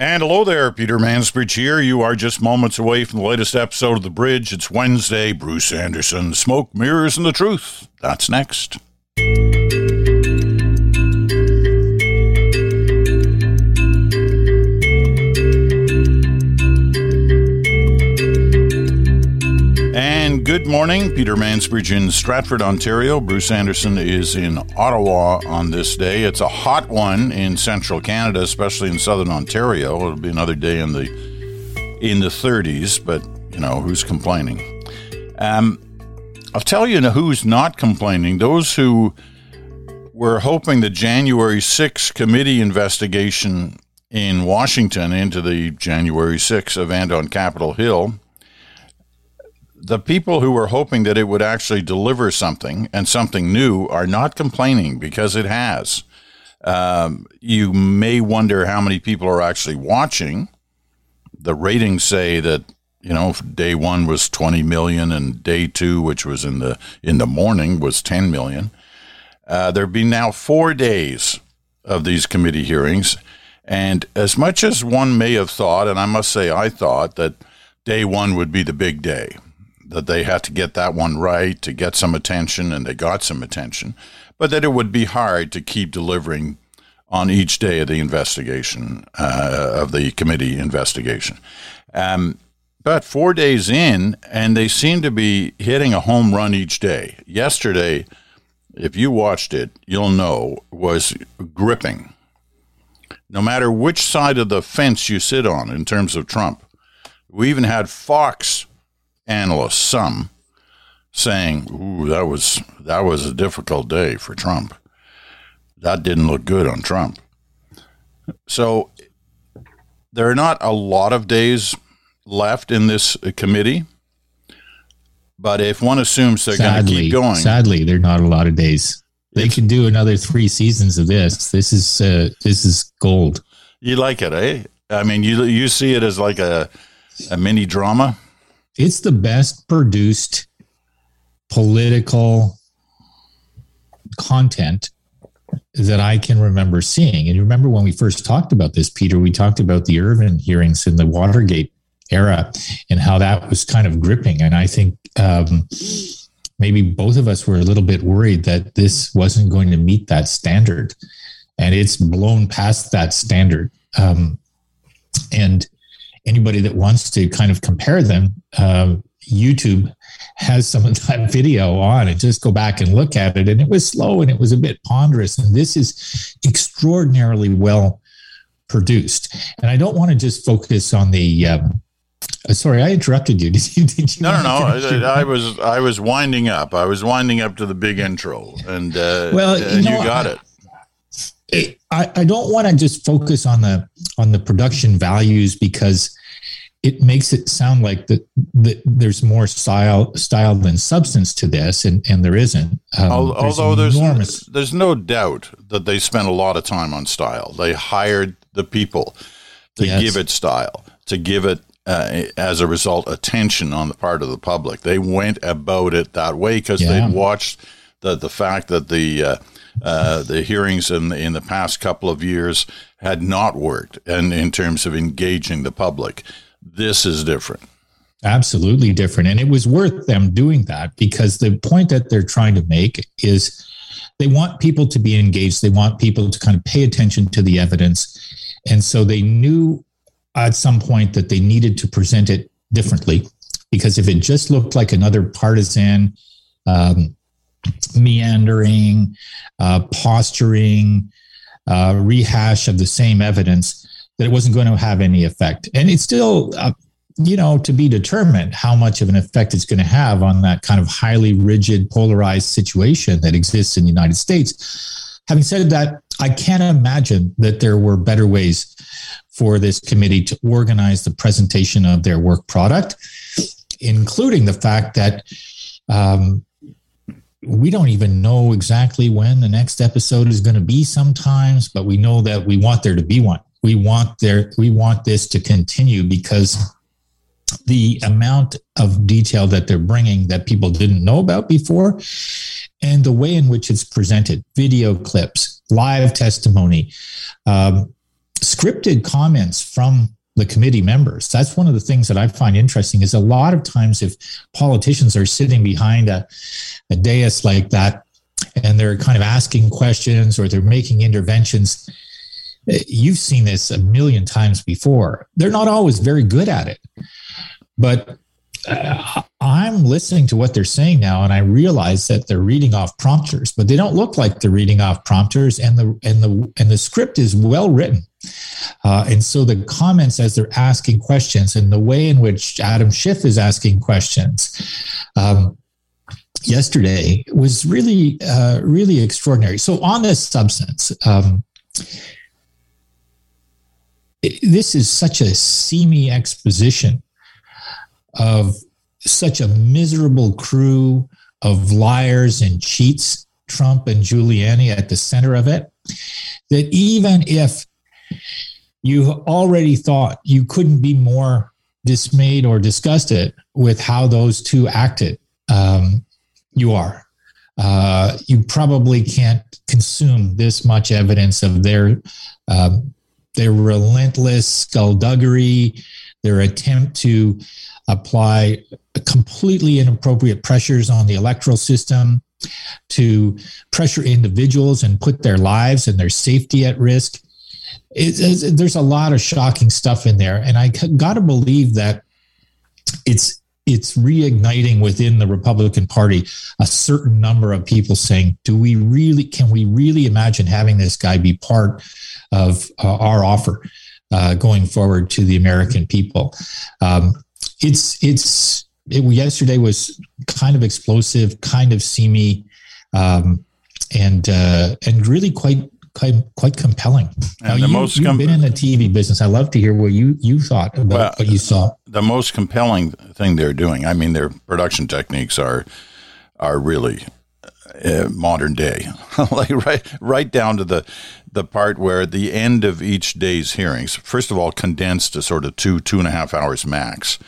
And hello there, Peter Mansbridge here. You are just moments away from the latest episode of The Bridge. It's Wednesday. Bruce Anderson, Smoke, Mirrors, and the Truth. That's next. And good morning, Peter Mansbridge in Stratford, Ontario. Bruce Anderson is in Ottawa on this day. It's a hot one in central Canada, especially in southern Ontario. It'll be another day in the in the 30s, but you know who's complaining. Um, I'll tell you who's not complaining. Those who were hoping the January 6 committee investigation in Washington into the January 6 event on Capitol Hill the people who were hoping that it would actually deliver something and something new are not complaining because it has. Um, you may wonder how many people are actually watching. The ratings say that you know day one was 20 million and day two which was in the in the morning was 10 million uh, there have been now four days of these committee hearings and as much as one may have thought and i must say i thought that day one would be the big day that they had to get that one right to get some attention, and they got some attention, but that it would be hard to keep delivering on each day of the investigation, uh, of the committee investigation. Um, but four days in, and they seem to be hitting a home run each day. Yesterday, if you watched it, you'll know, was gripping. No matter which side of the fence you sit on in terms of Trump, we even had Fox analysts, some, saying, "Ooh, that was that was a difficult day for Trump. That didn't look good on Trump." So there are not a lot of days left in this committee, but if one assumes they're going to keep going, sadly, there are not a lot of days. They can do another three seasons of this. This is uh, this is gold. You like it, eh? I mean, you you see it as like a a mini drama it's the best produced political content that I can remember seeing. And you remember when we first talked about this, Peter, we talked about the Ervin hearings in the Watergate era and how that was kind of gripping. And I think um, maybe both of us were a little bit worried that this wasn't going to meet that standard. And it's blown past that standard. Um, and anybody that wants to kind of compare them, uh, YouTube has some of that video on and just go back and look at it. And it was slow and it was a bit ponderous. And this is extraordinarily well produced. And I don't want to just focus on the. Um, uh, sorry, I interrupted you. Did you? Did you no, no, no. I, I, was I was winding up. I was winding up to the big intro, and uh, well, you, and know, you got I, it. I, I don't want to just focus on the on the production values because it makes it sound like that the, there's more style style than substance to this, and, and there isn't. Um, Although there's enormous- there's no doubt that they spent a lot of time on style. They hired the people to yes. give it style, to give it uh, as a result attention on the part of the public. They went about it that way because yeah. they watched the the fact that the uh, uh, the hearings in the, in the past couple of years had not worked, and in terms of engaging the public, this is different. Absolutely different, and it was worth them doing that because the point that they're trying to make is they want people to be engaged. They want people to kind of pay attention to the evidence, and so they knew at some point that they needed to present it differently because if it just looked like another partisan um, meandering, uh, posturing, uh, rehash of the same evidence, that it wasn't going to have any effect. And it's still, uh, you know, to be determined how much of an effect it's going to have on that kind of highly rigid, polarized situation that exists in the United States. Having said that, I can't imagine that there were better ways for this committee to organize the presentation of their work product, including the fact that um, we don't even know exactly when the next episode is going to be sometimes, but we know that we want there to be one. We want there, we want this to continue because the amount of detail that they're bringing that people didn't know about before and the way in which it's presented video clips live testimony um, scripted comments from the committee members. That's one of the things that I find interesting is a lot of times if politicians are sitting behind a, a dais like that and they're kind of asking questions or they're making interventions, you've seen this a million times before. They're not always very good at it. But uh, I'm listening to what they're saying now, and I realize that they're reading off prompters, but they don't look like they're reading off prompters, and the and the and the script is well written. Uh, and so the comments as they're asking questions and the way in which Adam Schiff is asking questions um, yesterday was really, uh, really extraordinary. So on this substance, um, this is such a seamy exposition of such a miserable crew of liars and cheats, Trump and Giuliani at the center of it, that even if you already thought you couldn't be more dismayed or disgusted with how those two acted. Um, you are. Uh, you probably can't consume this much evidence of their um, their relentless skullduggery, their attempt to apply completely inappropriate pressures on the electoral system, to pressure individuals and put their lives and their safety at risk it, there's a lot of shocking stuff in there, and I got to believe that it's it's reigniting within the Republican Party a certain number of people saying, "Do we really? Can we really imagine having this guy be part of uh, our offer uh, going forward to the American people?" Um, it's it's it, yesterday was kind of explosive, kind of seamy, um, and uh, and really quite quite quite compelling. And now, the you, most you've com- been in the TV business. I love to hear what you you thought about well, what you saw. The most compelling thing they're doing. I mean, their production techniques are are really uh, modern day, like right right down to the the part where at the end of each day's hearings, first of all, condensed to sort of two two and a half hours max.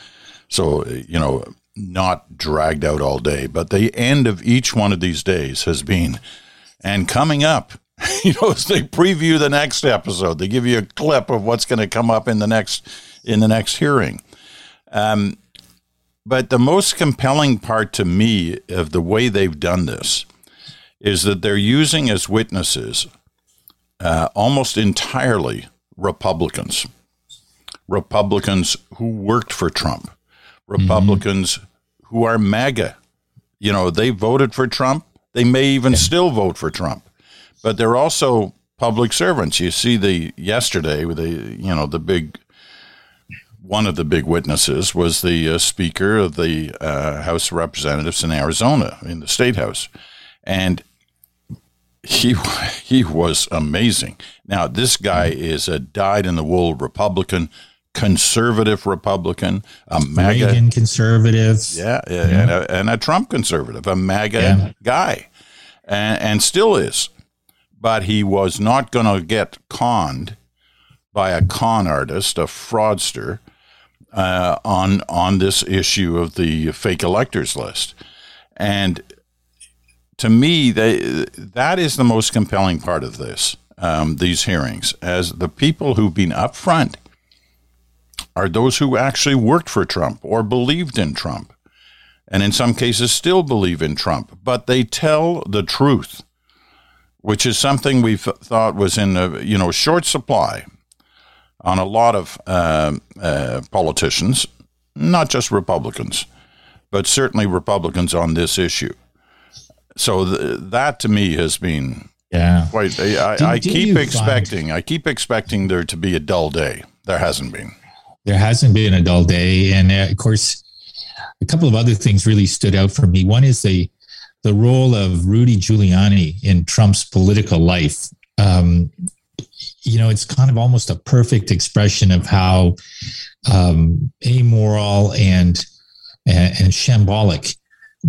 So you know, not dragged out all day, but the end of each one of these days has been. And coming up you know, as they preview the next episode, they give you a clip of what's going to come up in the next in the next hearing. Um, but the most compelling part to me of the way they've done this is that they're using as witnesses uh, almost entirely Republicans, Republicans who worked for Trump, Republicans mm-hmm. who are MAGA. You know, they voted for Trump. They may even yeah. still vote for Trump but they're also public servants. You see the yesterday with the you know the big one of the big witnesses was the uh, speaker of the uh, House of Representatives in Arizona in the state house, and he he was amazing. Now this guy is a dyed in the wool Republican. Conservative Republican, a MAGA Reagan conservative, yeah, yeah. And, a, and, a, Trump conservative, a MAGA yeah. guy, and, and still is but he was not going to get conned by a con artist, a fraudster, uh, on on this issue of the fake electors list. And to me, they, that is the most compelling part of this, um, these hearings, as the people who've been upfront are those who actually worked for Trump or believed in Trump, and in some cases still believe in Trump, but they tell the truth which is something we thought was in a you know short supply on a lot of uh, uh, politicians, not just Republicans, but certainly Republicans on this issue. So th- that to me has been yeah quite. I, I, I keep expecting. Find- I keep expecting there to be a dull day. There hasn't been. There hasn't been a dull day, and uh, of course, a couple of other things really stood out for me. One is the the role of Rudy Giuliani in Trump's political life. Um, you know, it's kind of almost a perfect expression of how um, amoral and, and and shambolic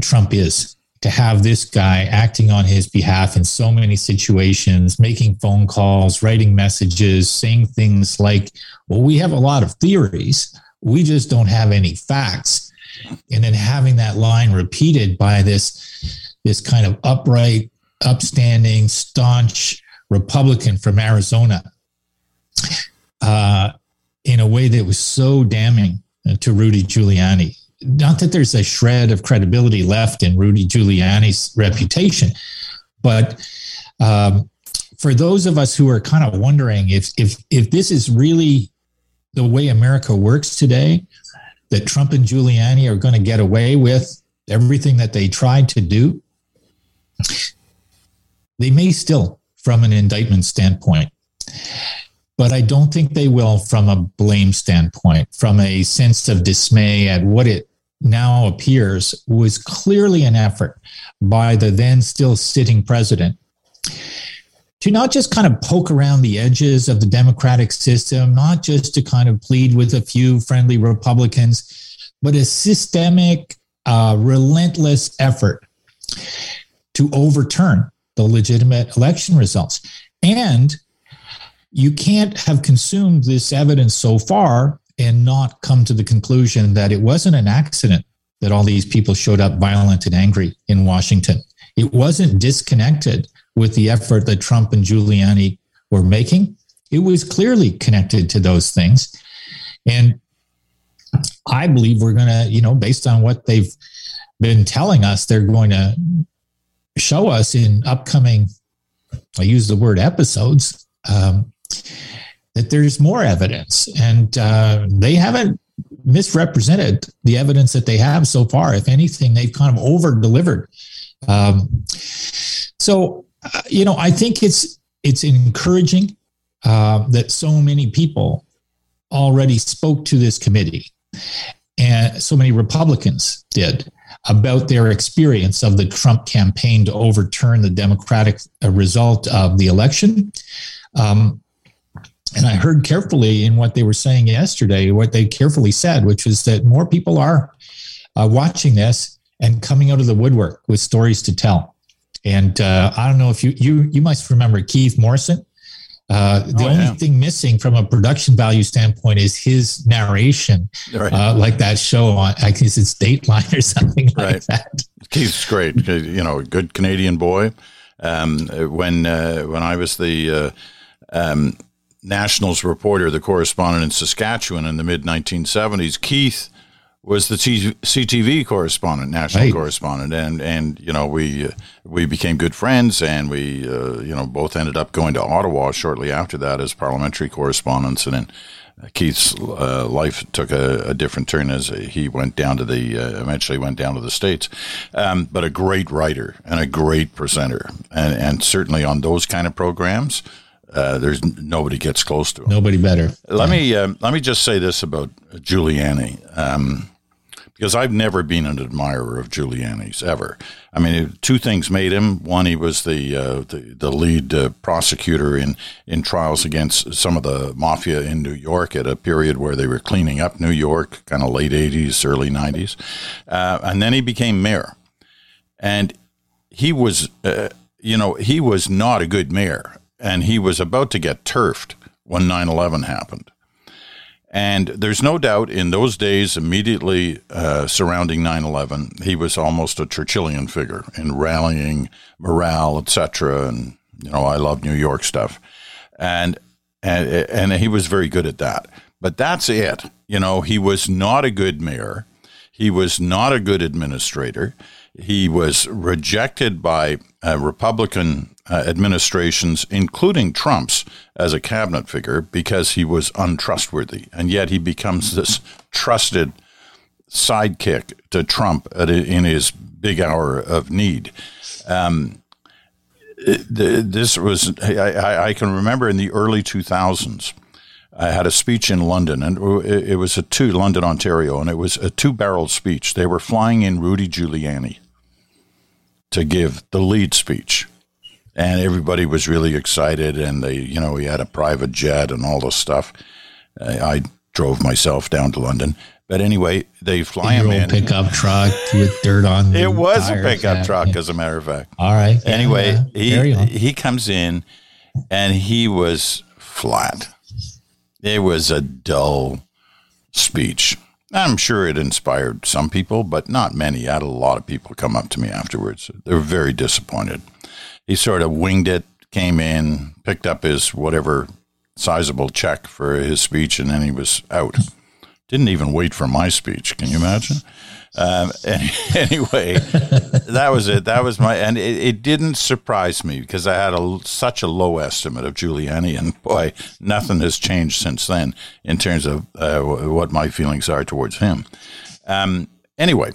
Trump is. To have this guy acting on his behalf in so many situations, making phone calls, writing messages, saying things like, "Well, we have a lot of theories, we just don't have any facts," and then having that line repeated by this this kind of upright, upstanding, staunch Republican from Arizona. uh, in a way that was so damning to Rudy Giuliani. Not that there's a shred of credibility left in Rudy Giuliani's reputation, but um, for those of us who are kind of wondering if if if this is really the way America works today, that Trump and Giuliani are going to get away with everything that they tried to do, they may still, from an indictment standpoint. But I don't think they will from a blame standpoint, from a sense of dismay at what it now appears was clearly an effort by the then still sitting president to not just kind of poke around the edges of the democratic system, not just to kind of plead with a few friendly Republicans, but a systemic, uh, relentless effort to overturn the legitimate election results. And you can't have consumed this evidence so far and not come to the conclusion that it wasn't an accident that all these people showed up violent and angry in Washington. It wasn't disconnected with the effort that Trump and Giuliani were making. It was clearly connected to those things. And I believe we're going to, you know, based on what they've been telling us, they're going to show us in upcoming, I use the word episodes, um, that there's more evidence. And uh, they haven't misrepresented the evidence that they have so far. If anything, they've kind of over delivered. Um, so uh, you know, I think it's it's encouraging uh, that so many people already spoke to this committee, and so many Republicans did about their experience of the Trump campaign to overturn the Democratic uh, result of the election. Um, and I heard carefully in what they were saying yesterday, what they carefully said, which was that more people are uh, watching this and coming out of the woodwork with stories to tell. And uh, I don't know if you you you must remember Keith Morrison. Uh, the oh, only yeah. thing missing from a production value standpoint is his narration, right. uh, like that show on, I guess it's Dateline or something right. like that. Keith's great, you know, a good Canadian boy. Um, when uh, when I was the uh, um, Nationals reporter, the correspondent in Saskatchewan in the mid 1970s, Keith was the CTV correspondent, national right. correspondent, and and you know we uh, we became good friends, and we uh, you know both ended up going to Ottawa shortly after that as parliamentary correspondents, and then Keith's uh, life took a, a, different turn as he went down to the uh, eventually went down to the states, um, but a great writer and a great presenter, and and certainly on those kind of programs. Uh, there's nobody gets close to him. Nobody better. Let yeah. me uh, let me just say this about Giuliani. Um, because I've never been an admirer of Giuliani's ever. I mean, two things made him. One, he was the uh, the, the, lead uh, prosecutor in in trials against some of the mafia in New York at a period where they were cleaning up New York, kind of late '80s, early '90s, uh, and then he became mayor, and he was, uh, you know, he was not a good mayor, and he was about to get turfed when 9/11 happened. And there's no doubt in those days, immediately uh, surrounding 9 11, he was almost a Churchillian figure in rallying morale, etc. And, you know, I love New York stuff. And, and, and he was very good at that. But that's it. You know, he was not a good mayor. He was not a good administrator. He was rejected by uh, Republican uh, administrations, including Trump's, as a cabinet figure because he was untrustworthy. And yet he becomes this trusted sidekick to Trump in his big hour of need. Um, this was, I, I, can remember in the early 2000s, I had a speech in London, and it was a two, London, Ontario, and it was a two barrel speech. They were flying in Rudy Giuliani to give the lead speech and everybody was really excited. And they, you know, he had a private jet and all this stuff. I, I drove myself down to London. But anyway, they fly him in pickup truck with dirt on. it It was a pickup truck, yeah. as a matter of fact. All right. Anyway, yeah, he he comes in, and he was flat. It was a dull speech. I'm sure it inspired some people, but not many. I had a lot of people come up to me afterwards. They were very disappointed he sort of winged it, came in, picked up his whatever sizable check for his speech, and then he was out. Didn't even wait for my speech. Can you imagine? Um, anyway, that was it. That was my, and it, it didn't surprise me because I had a, such a low estimate of Giuliani, and boy, nothing has changed since then in terms of uh, what my feelings are towards him. Um, anyway,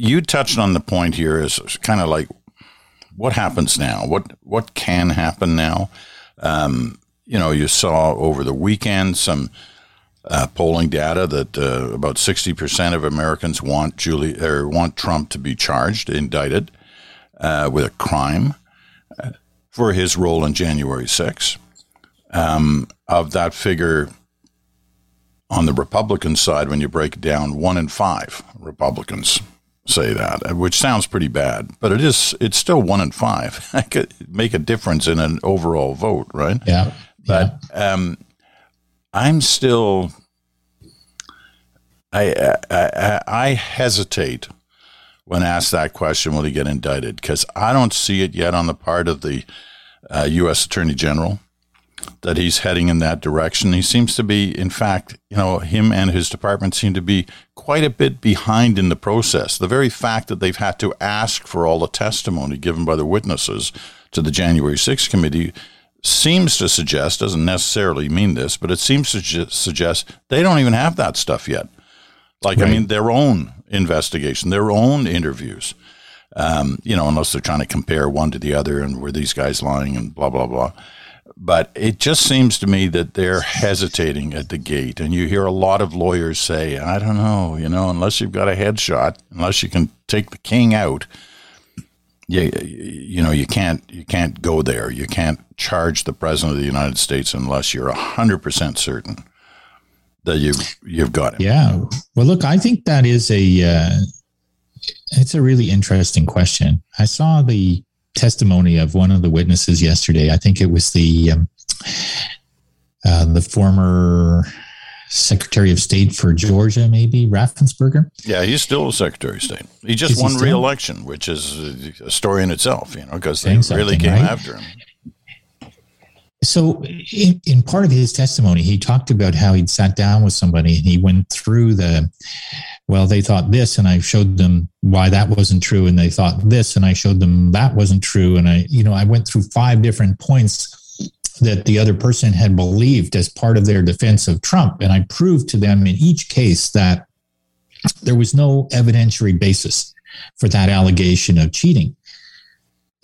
you touched on the point here is kind of like what happens now? What what can happen now? Um, you know, you saw over the weekend some uh, polling data that uh, about sixty percent of Americans want Julie or want Trump to be charged, indicted uh, with a crime uh, for his role in January 6. Um, of that figure, on the Republican side, when you break down, one in five Republicans say that, which sounds pretty bad, but it is. It's still one in five. I could make a difference in an overall vote, right? Yeah. But yeah. Um, I'm still. I, I I hesitate when asked that question: Will he get indicted? Because I don't see it yet on the part of the uh, U.S. Attorney General that he's heading in that direction. He seems to be, in fact, you know, him and his department seem to be quite a bit behind in the process. The very fact that they've had to ask for all the testimony given by the witnesses to the January 6th committee seems to suggest, doesn't necessarily mean this, but it seems to suggest they don't even have that stuff yet. Like, right. I mean, their own investigation, their own interviews. Um, you know, unless they're trying to compare one to the other and were these guys lying and blah, blah, blah. But it just seems to me that they're hesitating at the gate. And you hear a lot of lawyers say, I don't know, you know, unless you've got a headshot, unless you can take the king out, you, you know, you can't, you can't go there. You can't charge the president of the United States unless you're 100% certain that you've, you've got him. Yeah. Well, look, I think that is a, uh, it's a really interesting question. I saw the testimony of one of the witnesses yesterday. I think it was the um, uh, the former Secretary of State for Georgia, maybe Raffensperger. Yeah, he's still Secretary of State. He just is won he re-election, which is a story in itself, you know, because they really came right? after him. So, in, in, part of his testimony, he talked about how he'd sat down with somebody and he went through the well, they thought this, and I showed them why that wasn't true, and they thought this, and I showed them that wasn't true, and I, you know, I went through five different points that the other person had believed as part of their defense of Trump, and I proved to them in each case that there was no evidentiary basis for that allegation of cheating.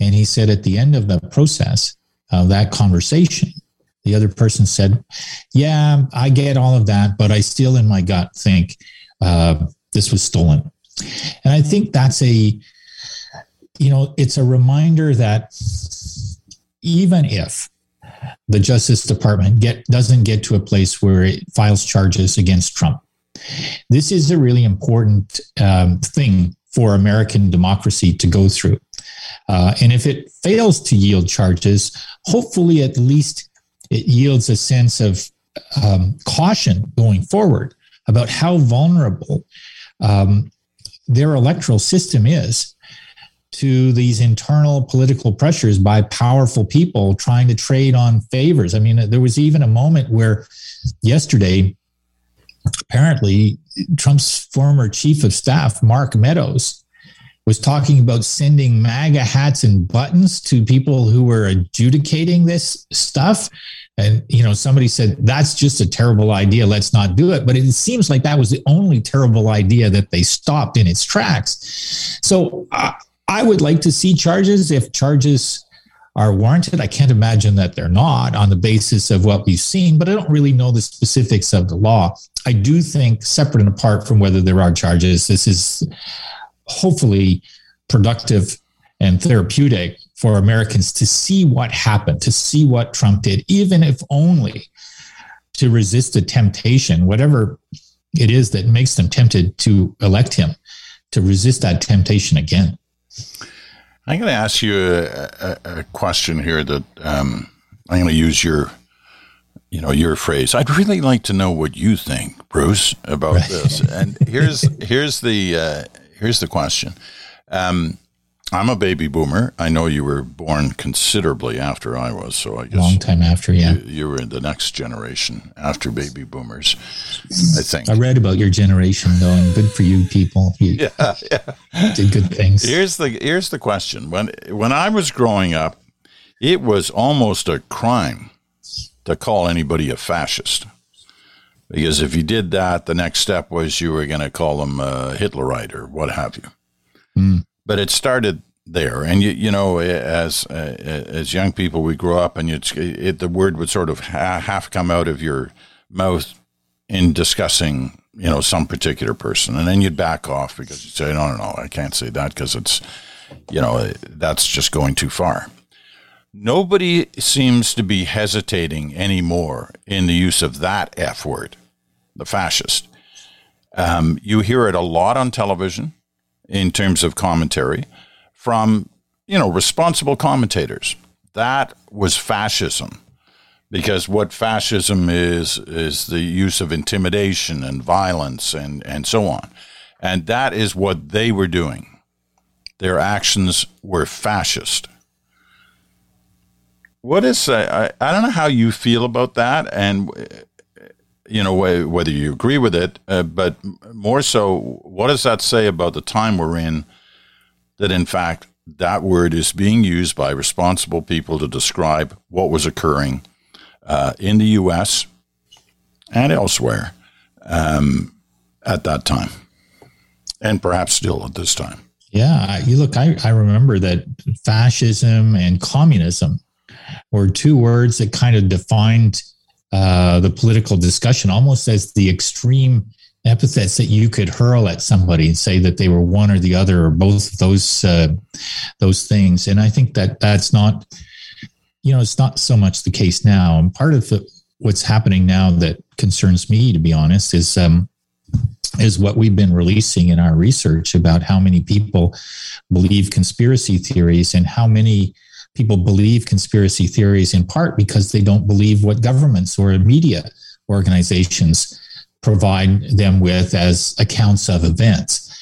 And he said at the end of the process of that conversation, the other person said, Yeah, I get all of that, but I still in my gut think uh, this was stolen. And I think that's a, you know, it's a reminder that even if the Justice Department get doesn't get to a place where it files charges against Trump, this is a really important um, thing for American democracy to go through. Uh, and if it fails to yield charges, hopefully at least it yields a sense of um, caution going forward about how vulnerable um, their electoral system is to these internal political pressures by powerful people trying to trade on favors. I mean, there was even a moment where yesterday, apparently, Trump's former chief of staff, Mark Meadows, was talking about sending MAGA hats and buttons to people who were adjudicating this stuff. And, you know, somebody said, that's just a terrible idea. Let's not do it. But it seems like that was the only terrible idea that they stopped in its tracks. So uh, I would like to see charges if charges are warranted. I can't imagine that they're not on the basis of what we've seen, but I don't really know the specifics of the law. I do think, separate and apart from whether there are charges, this is hopefully productive and therapeutic for Americans to see what happened, to see what Trump did, even if only to resist the temptation, whatever it is that makes them tempted to elect him, to resist that temptation again. I'm going to ask you a, a, a question here that um, I'm going to use your, you know, your phrase. I'd really like to know what you think, Bruce, about right. this. And here's here's the uh, here's the question. Um, I'm a baby boomer. I know you were born considerably after I was, so I guess long time after. Yeah, you, you were the next generation after baby boomers. I think I read about your generation though, and good for you people. You yeah, yeah. did good things. Here's the here's the question. When when I was growing up, it was almost a crime to call anybody a fascist. Because if you did that, the next step was you were going to call them a Hitlerite or what have you. Mm. But it started there, and you you know as uh, as young people we grow up, and it, it the word would sort of ha- half come out of your mouth in discussing you know some particular person, and then you'd back off because you'd say no no no I can't say that because it's you know that's just going too far. Nobody seems to be hesitating anymore in the use of that F word, the fascist. Um, you hear it a lot on television in terms of commentary from, you know, responsible commentators. That was fascism because what fascism is is the use of intimidation and violence and, and so on. And that is what they were doing. Their actions were fascist what is uh, I, I don't know how you feel about that and you know whether you agree with it uh, but more so what does that say about the time we're in that in fact that word is being used by responsible people to describe what was occurring uh, in the US and elsewhere um, at that time and perhaps still at this time? Yeah you look I, I remember that fascism and communism were two words that kind of defined uh, the political discussion almost as the extreme epithets that you could hurl at somebody and say that they were one or the other or both of those uh, those things. And I think that that's not, you know, it's not so much the case now. And part of the, what's happening now that concerns me, to be honest, is um, is what we've been releasing in our research about how many people believe conspiracy theories and how many people believe conspiracy theories in part because they don't believe what governments or media organizations provide them with as accounts of events.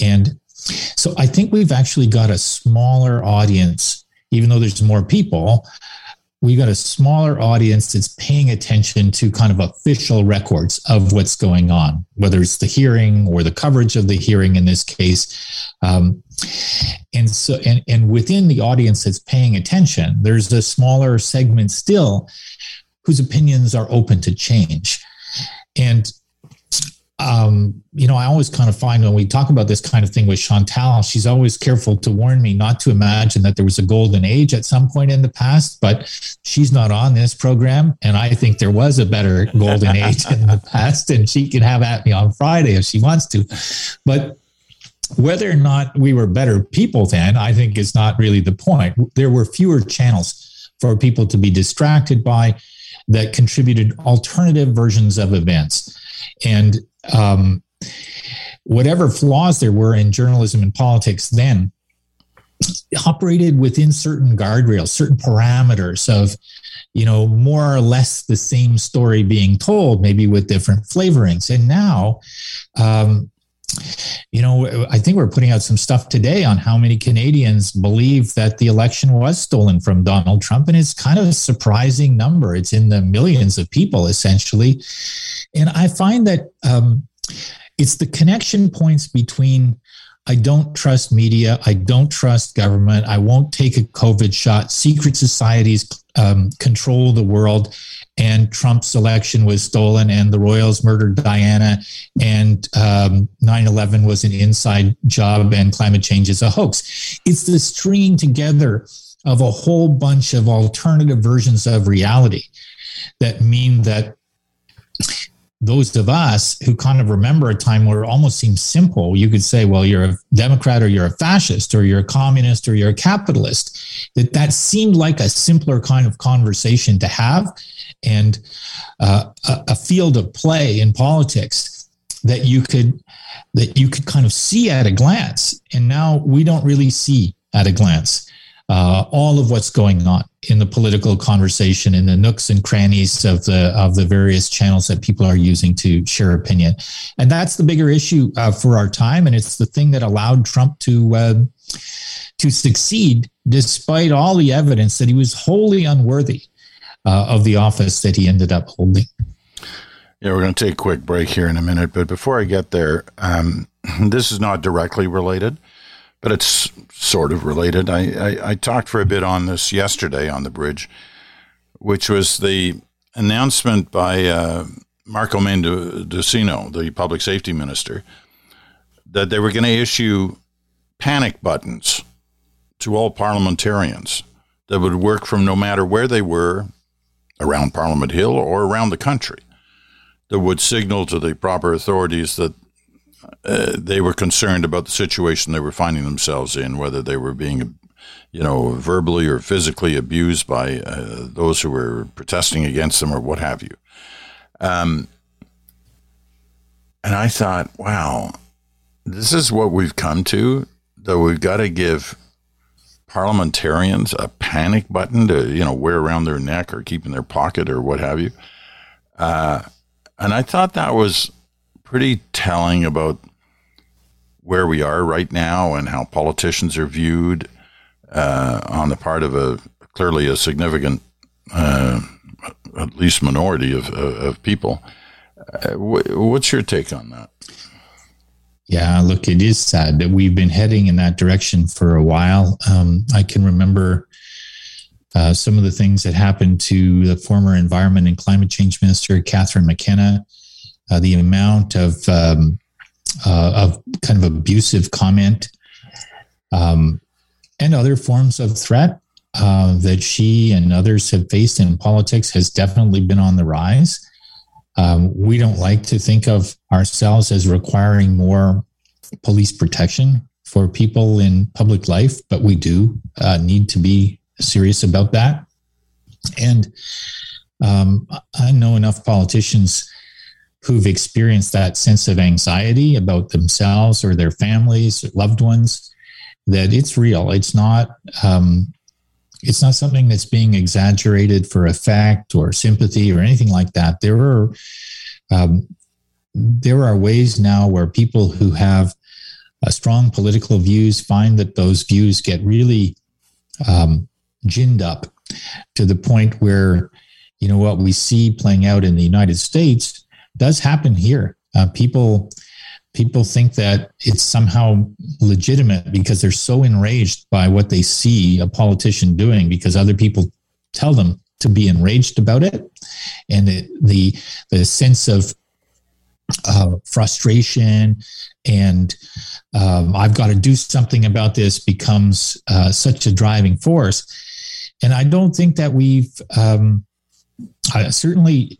And so I think we've actually got a smaller audience, even though there's more people, we got a smaller audience that's paying attention to kind of official records of what's going on, whether it's the hearing or the coverage of the hearing in this case. Um, and so, and, and within the audience that's paying attention, there's a smaller segment still whose opinions are open to change. And um, you know, I always kind of find when we talk about this kind of thing with Chantal, she's always careful to warn me not to imagine that there was a golden age at some point in the past, but she's not on this program. And I think there was a better golden age in the past, and she can have at me on Friday if she wants to. But whether or not we were better people then, I think is not really the point. There were fewer channels for people to be distracted by that contributed alternative versions of events. And um, whatever flaws there were in journalism and politics then operated within certain guardrails, certain parameters of, you know, more or less the same story being told, maybe with different flavorings. And now, um, you know, I think we're putting out some stuff today on how many Canadians believe that the election was stolen from Donald Trump. And it's kind of a surprising number. It's in the millions of people, essentially. And I find that um, it's the connection points between I don't trust media. I don't trust government. I won't take a COVID shot. Secret societies um, control the world and Trump's election was stolen, and the Royals murdered Diana, and um, 9 11 was an inside job, and climate change is a hoax. It's the stringing together of a whole bunch of alternative versions of reality that mean that those of us who kind of remember a time where it almost seems simple, you could say, well, you're a Democrat or you're a fascist or you're a communist or you're a capitalist, that that seemed like a simpler kind of conversation to have and uh, a, a field of play in politics that you could that you could kind of see at a glance. And now we don't really see at a glance uh, all of what's going on in the political conversation in the nooks and crannies of the of the various channels that people are using to share opinion. And that's the bigger issue uh, for our time. And it's the thing that allowed trump to uh, to succeed despite all the evidence that he was wholly unworthy uh, of the office that he ended up holding. Yeah, we're going to take a quick break here in a minute, but before I get there, um, this is not directly related, but it's sort of related. I, I, I talked for a bit on this yesterday on the bridge, which was the announcement by uh, Marco Mendicino, the public safety minister, that they were going to issue panic buttons to all parliamentarians that would work from no matter where they were around Parliament Hill or around the country that would signal to the proper authorities that uh, they were concerned about the situation they were finding themselves in, whether they were being, you know, verbally or physically abused by uh, those who were protesting against them or what have you. Um, and I thought, wow, this is what we've come to, that we've got to give parliamentarians a panic button to, you know, wear around their neck or keep in their pocket or what have you. Uh, and I thought that was pretty telling about where we are right now and how politicians are viewed uh, on the part of a clearly a significant, uh, at least minority of, of people. Uh, what's your take on that? Yeah, look, it is sad that we've been heading in that direction for a while. Um, I can remember uh, some of the things that happened to the former Environment and Climate Change Minister, Catherine McKenna, uh, the amount of um, uh, of kind of abusive comment um, and other forms of threat uh, that she and others have faced in politics has definitely been on the rise. Um, we don't like to think of ourselves as requiring more police protection for people in public life, but we do uh, need to be serious about that. And um, I know enough politicians who've experienced that sense of anxiety about themselves or their families, loved ones, that it's real. It's not. Um, it's not something that's being exaggerated for effect or sympathy or anything like that. There are um, there are ways now where people who have uh, strong political views find that those views get really um, ginned up to the point where you know what we see playing out in the United States does happen here. Uh, people people think that it's somehow legitimate because they're so enraged by what they see a politician doing because other people tell them to be enraged about it and it, the the sense of uh, frustration and um, I've got to do something about this becomes uh, such a driving force. And I don't think that we've um, certainly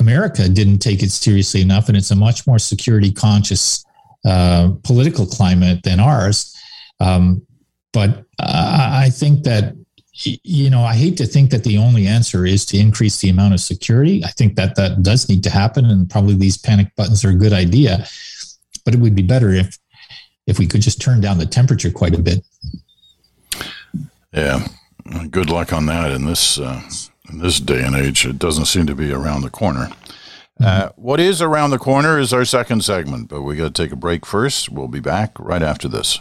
America didn't take it seriously enough, and it's a much more security conscious uh, political climate than ours. Um, but I think that you know, I hate to think that the only answer is to increase the amount of security. I think that that does need to happen, and probably these panic buttons are a good idea. But it would be better if if we could just turn down the temperature quite a bit. Yeah, good luck on that in this uh, in this day and age. It doesn't seem to be around the corner. Mm-hmm. Uh, what is around the corner is our second segment, but we got to take a break first. We'll be back right after this.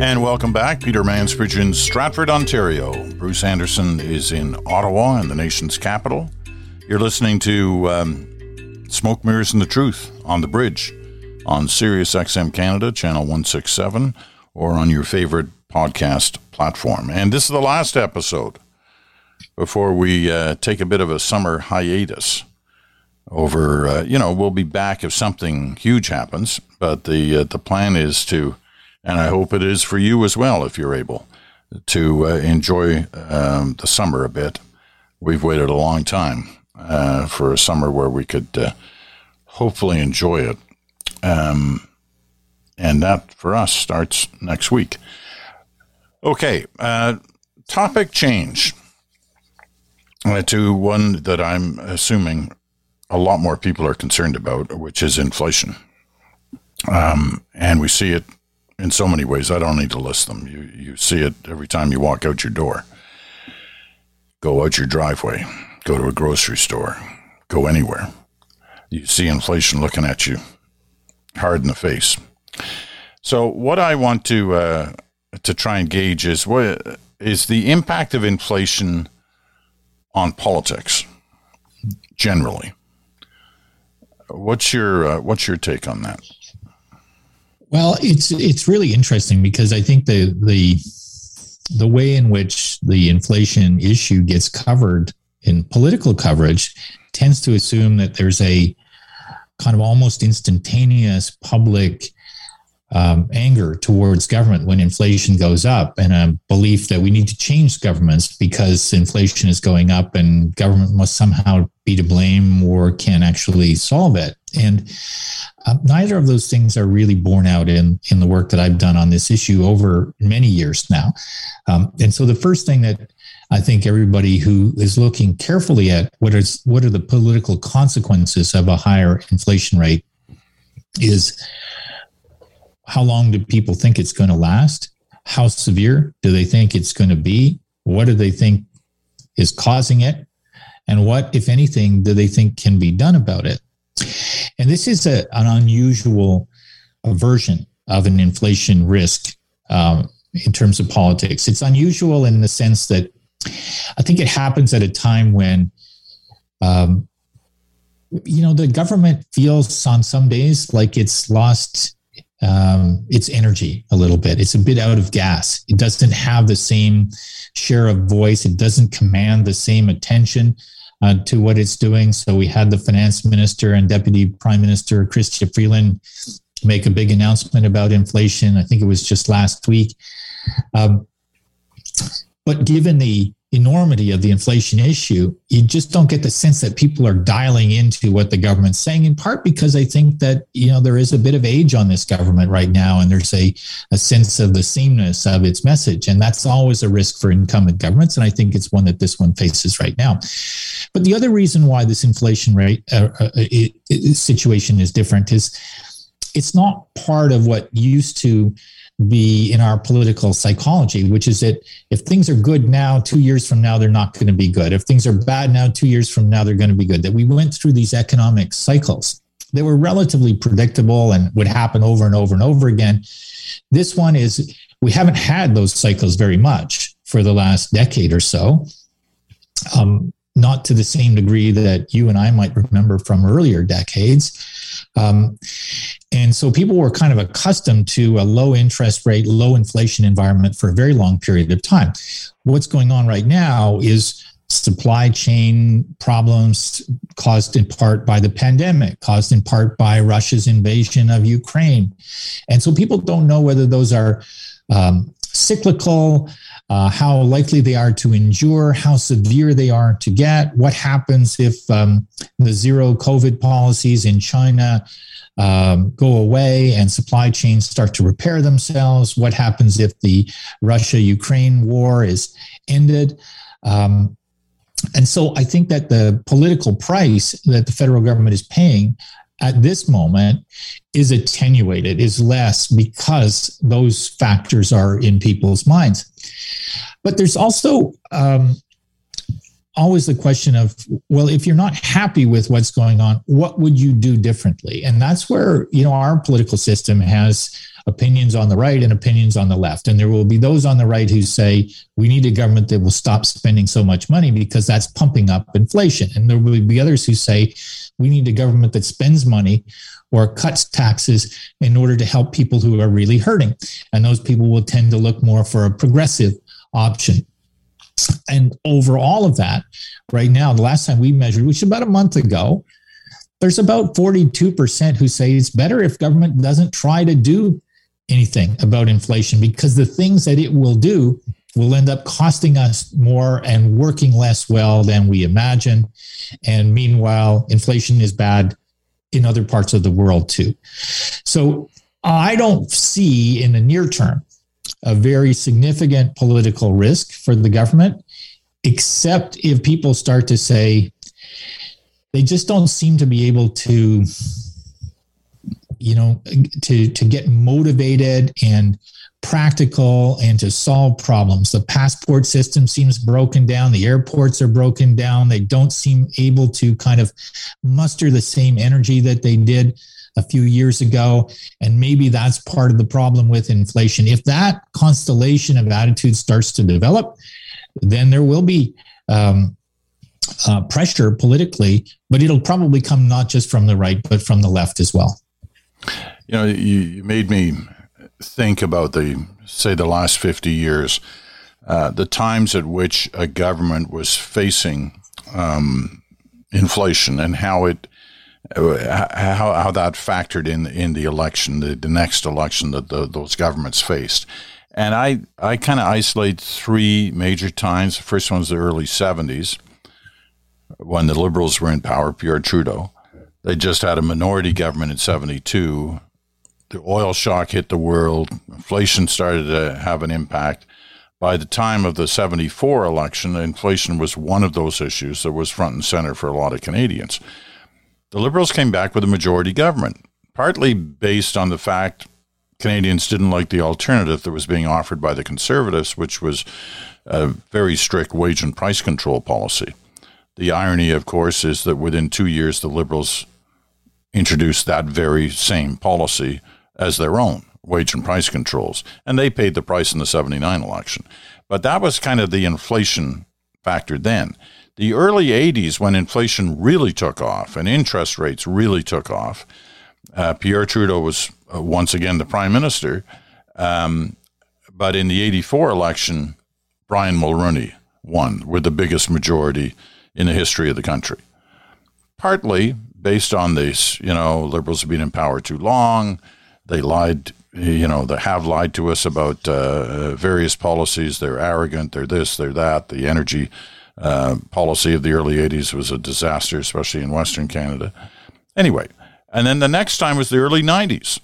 And welcome back. Peter Mansbridge in Stratford, Ontario. Bruce Anderson is in Ottawa, in the nation's capital. You're listening to um, Smoke Mirrors and the Truth on the bridge on Sirius XM Canada, channel 167, or on your favorite podcast platform. And this is the last episode before we uh, take a bit of a summer hiatus. Over, uh, you know, we'll be back if something huge happens, but the uh, the plan is to and I hope it is for you as well if you're able to uh, enjoy um, the summer a bit. We've waited a long time uh, for a summer where we could uh, hopefully enjoy it. Um, and that for us starts next week. Okay, uh, topic change uh, to one that I'm assuming a lot more people are concerned about, which is inflation. Um, and we see it in so many ways. I don't need to list them. You you see it every time you walk out your door, go out your driveway, go to a grocery store, go anywhere. You see inflation looking at you hard in the face. So, what I want to uh, to try and gauge is what is the impact of inflation on politics generally. What's your uh, what's your take on that? Well, it's it's really interesting because I think the the the way in which the inflation issue gets covered in political coverage tends to assume that there's a kind of almost instantaneous public um, anger towards government when inflation goes up and a belief that we need to change governments because inflation is going up and government must somehow be to blame or can actually solve it. And uh, neither of those things are really borne out in, in the work that I've done on this issue over many years now. Um, and so the first thing that I think everybody who is looking carefully at what is what are the political consequences of a higher inflation rate is how long do people think it's going to last? How severe do they think it's going to be? What do they think is causing it? And what, if anything, do they think can be done about it? And this is a, an unusual version of an inflation risk um, in terms of politics. It's unusual in the sense that I think it happens at a time when, um, you know, the government feels on some days like it's lost um, its energy a little bit. It's a bit out of gas. It doesn't have the same share of voice. It doesn't command the same attention uh, to what it's doing. So we had the finance minister and deputy prime minister Chrystia Freeland make a big announcement about inflation. I think it was just last week. Um, but given the enormity of the inflation issue, you just don't get the sense that people are dialing into what the government's saying, in part because I think that, you know, there is a bit of age on this government right now, and there's a, a sense of the sameness of its message. And that's always a risk for incumbent governments. And I think it's one that this one faces right now. But the other reason why this inflation rate uh, uh, it, it, situation is different is it's not part of what used to be in our political psychology, which is that if things are good now, two years from now, they're not going to be good. If things are bad now, two years from now, they're going to be good. That we went through these economic cycles. They were relatively predictable and would happen over and over and over again. This one is, we haven't had those cycles very much for the last decade or so. Um, not to the same degree that you and I might remember from earlier decades. Um, and so people were kind of accustomed to a low interest rate, low inflation environment for a very long period of time. What's going on right now is supply chain problems caused in part by the pandemic, caused in part by Russia's invasion of Ukraine. And so people don't know whether those are um, cyclical, uh, how likely they are to endure, how severe they are to get, what happens if um, the zero COVID policies in China um, go away and supply chains start to repair themselves? What happens if the Russia Ukraine war is ended? Um, and so I think that the political price that the federal government is paying at this moment is attenuated, is less because those factors are in people's minds. But there's also um, always the question of well if you're not happy with what's going on what would you do differently? And that's where you know our political system has opinions on the right and opinions on the left. And there will be those on the right who say we need a government that will stop spending so much money because that's pumping up inflation. And there will be others who say we need a government that spends money or cuts taxes in order to help people who are really hurting. And those people will tend to look more for a progressive option. And over all of that, right now, the last time we measured, which is about a month ago, there's about 42% who say it's better if government doesn't try to do anything about inflation because the things that it will do will end up costing us more and working less well than we imagine. And meanwhile, inflation is bad in other parts of the world too. So I don't see in the near term a very significant political risk for the government, except if people start to say they just don't seem to be able to, you know, to, to get motivated and practical and to solve problems. The passport system seems broken down. The airports are broken down. They don't seem able to kind of muster the same energy that they did a few years ago. And maybe that's part of the problem with inflation. If that constellation of attitude starts to develop, then there will be um, uh, pressure politically, but it'll probably come not just from the right, but from the left as well. You know, you, you made me think about the, say, the last 50 years, uh, the times at which a government was facing um, inflation and how it uh, how, how that factored in in the election, the, the next election that the, those governments faced. And I, I kind of isolate three major times. The first one's the early 70s when the Liberals were in power, Pierre Trudeau. They just had a minority government in 72. The oil shock hit the world. Inflation started to have an impact. By the time of the 74 election, inflation was one of those issues that was front and center for a lot of Canadians. The Liberals came back with a majority government, partly based on the fact Canadians didn't like the alternative that was being offered by the Conservatives, which was a very strict wage and price control policy. The irony, of course, is that within two years, the Liberals introduced that very same policy as their own wage and price controls, and they paid the price in the 79 election. But that was kind of the inflation factor then. The early 80s, when inflation really took off and interest rates really took off, uh, Pierre Trudeau was uh, once again the prime minister. Um, but in the 84 election, Brian Mulroney won with the biggest majority in the history of the country. Partly based on this, you know, liberals have been in power too long. They lied, you know, they have lied to us about uh, various policies. They're arrogant. They're this, they're that. The energy uh, policy of the early 80s was a disaster, especially in Western Canada. Anyway, and then the next time was the early 90s,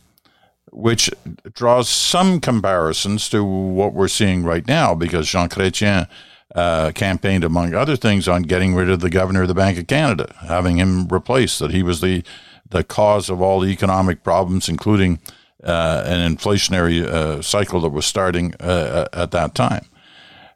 which draws some comparisons to what we're seeing right now because Jean Chrétien uh, campaigned, among other things, on getting rid of the governor of the Bank of Canada, having him replaced, that he was the, the cause of all the economic problems, including uh, an inflationary uh, cycle that was starting uh, at that time.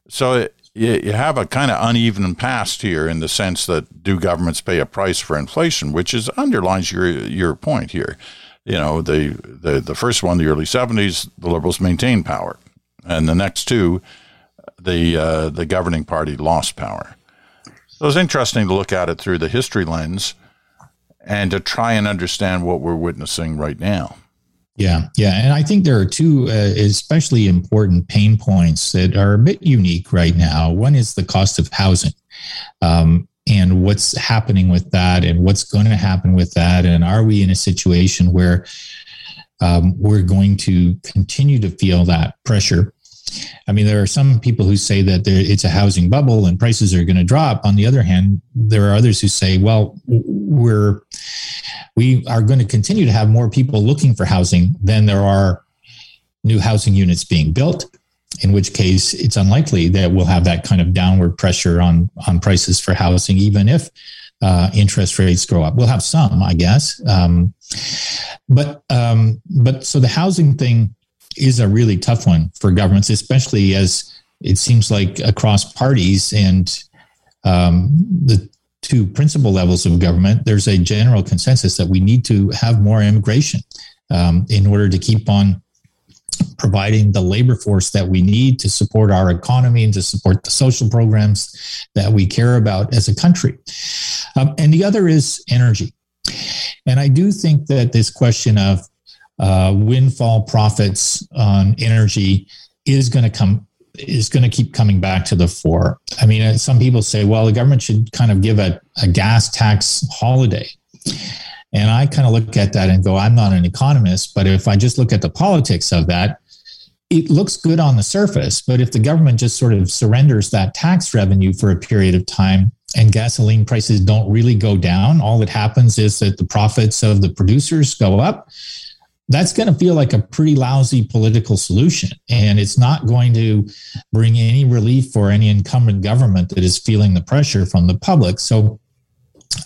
So it, you have a kind of uneven past here in the sense that do governments pay a price for inflation, which is underlines your your point here. You know, the the, the first one, the early seventies, the liberals maintained power, and the next two the uh, the governing party lost power. So it's interesting to look at it through the history lens and to try and understand what we're witnessing right now. Yeah, yeah, and I think there are two uh, especially important pain points that are a bit unique right now. One is the cost of housing. Um, and what's happening with that and what's going to happen with that and are we in a situation where um, we're going to continue to feel that pressure I mean, there are some people who say that there, it's a housing bubble and prices are going to drop. On the other hand, there are others who say, well, we're we are going to continue to have more people looking for housing than there are new housing units being built. In which case, it's unlikely that we'll have that kind of downward pressure on on prices for housing, even if uh, interest rates go up. We'll have some, I guess, um, but um, but so the housing thing is a really tough one for governments, especially as it seems like across parties and um, the two principal levels of government, there's a general consensus that we need to have more immigration um, in order to keep on providing the labor force that we need to support our economy and to support the social programs that we care about as a country. Um, and the other is energy. And I do think that this question of uh, windfall profits on energy is going to come is going to keep coming back to the fore. I mean, some people say, well, the government should kind of give a, a gas tax holiday. And I kind of look at that and go, I'm not an economist, but if I just look at the politics of that, it looks good on the surface. But if the government just sort of surrenders that tax revenue for a period of time and gasoline prices don't really go down, all that happens is that the profits of the producers go up that's going to feel like a pretty lousy political solution. And it's not going to bring any relief for any incumbent government that is feeling the pressure from the public. So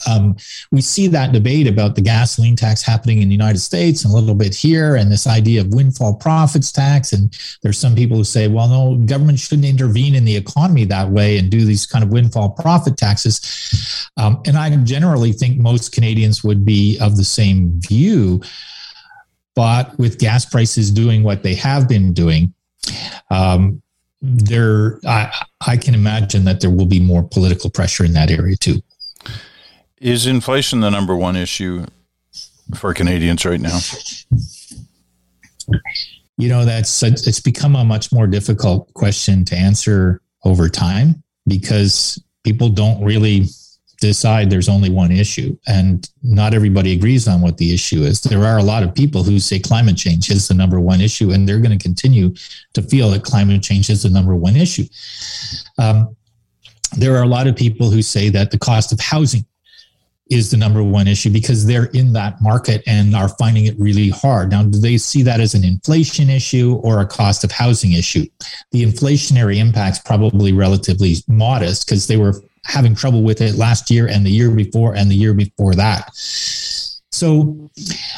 um, we see that debate about the gasoline tax happening in the United States and a little bit here, and this idea of windfall profits tax. And there's some people who say, well, no, government shouldn't intervene in the economy that way and do these kind of windfall profit taxes. Um, and I generally think most Canadians would be of the same view. But with gas prices doing what they have been doing, um, there I, I can imagine that there will be more political pressure in that area too. Is inflation the number one issue for Canadians right now? You know, that's it's become a much more difficult question to answer over time because people don't really decide there's only one issue and not everybody agrees on what the issue is there are a lot of people who say climate change is the number one issue and they're going to continue to feel that climate change is the number one issue um, there are a lot of people who say that the cost of housing is the number one issue because they're in that market and are finding it really hard. Now, do they see that as an inflation issue or a cost of housing issue? The inflationary impact's probably relatively modest because they were having trouble with it last year and the year before and the year before that. So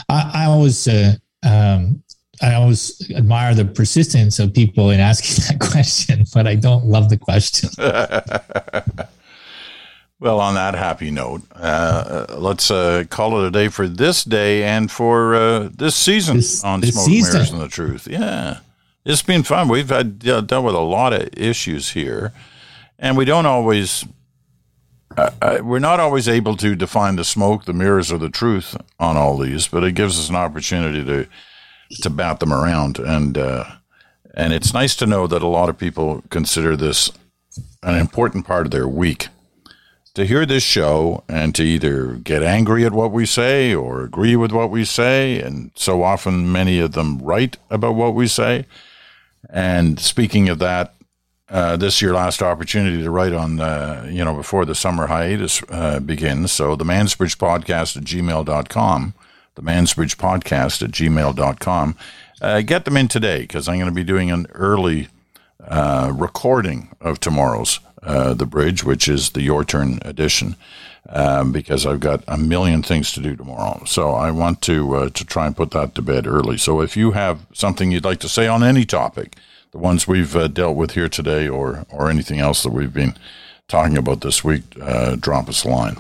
I, I always, uh, um, I always admire the persistence of people in asking that question, but I don't love the question. Well, on that happy note, uh, let's uh, call it a day for this day and for uh, this season this, on this Smoke season. Mirrors and the Truth. Yeah, it's been fun. We've had dealt with a lot of issues here, and we don't always. Uh, uh, we're not always able to define the smoke, the mirrors, or the truth on all these, but it gives us an opportunity to to bat them around, and uh, and it's nice to know that a lot of people consider this an important part of their week to hear this show and to either get angry at what we say or agree with what we say. And so often, many of them write about what we say. And speaking of that, uh, this is your last opportunity to write on, uh, you know, before the summer hiatus uh, begins. So the Mansbridge podcast at gmail.com, the Mansbridge podcast at gmail.com. Uh, get them in today because I'm going to be doing an early uh, recording of tomorrow's uh, the bridge, which is the Your Turn edition, um, because I've got a million things to do tomorrow. So I want to uh, to try and put that to bed early. So if you have something you'd like to say on any topic, the ones we've uh, dealt with here today, or or anything else that we've been talking about this week, uh, drop us a line.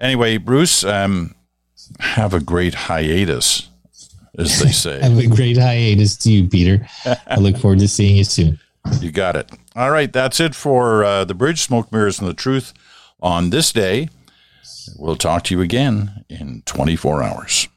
Anyway, Bruce, um, have a great hiatus, as they say. have a great hiatus to you, Peter. I look forward to seeing you soon. You got it. All right, that's it for uh, the bridge, smoke mirrors, and the truth on this day. We'll talk to you again in 24 hours.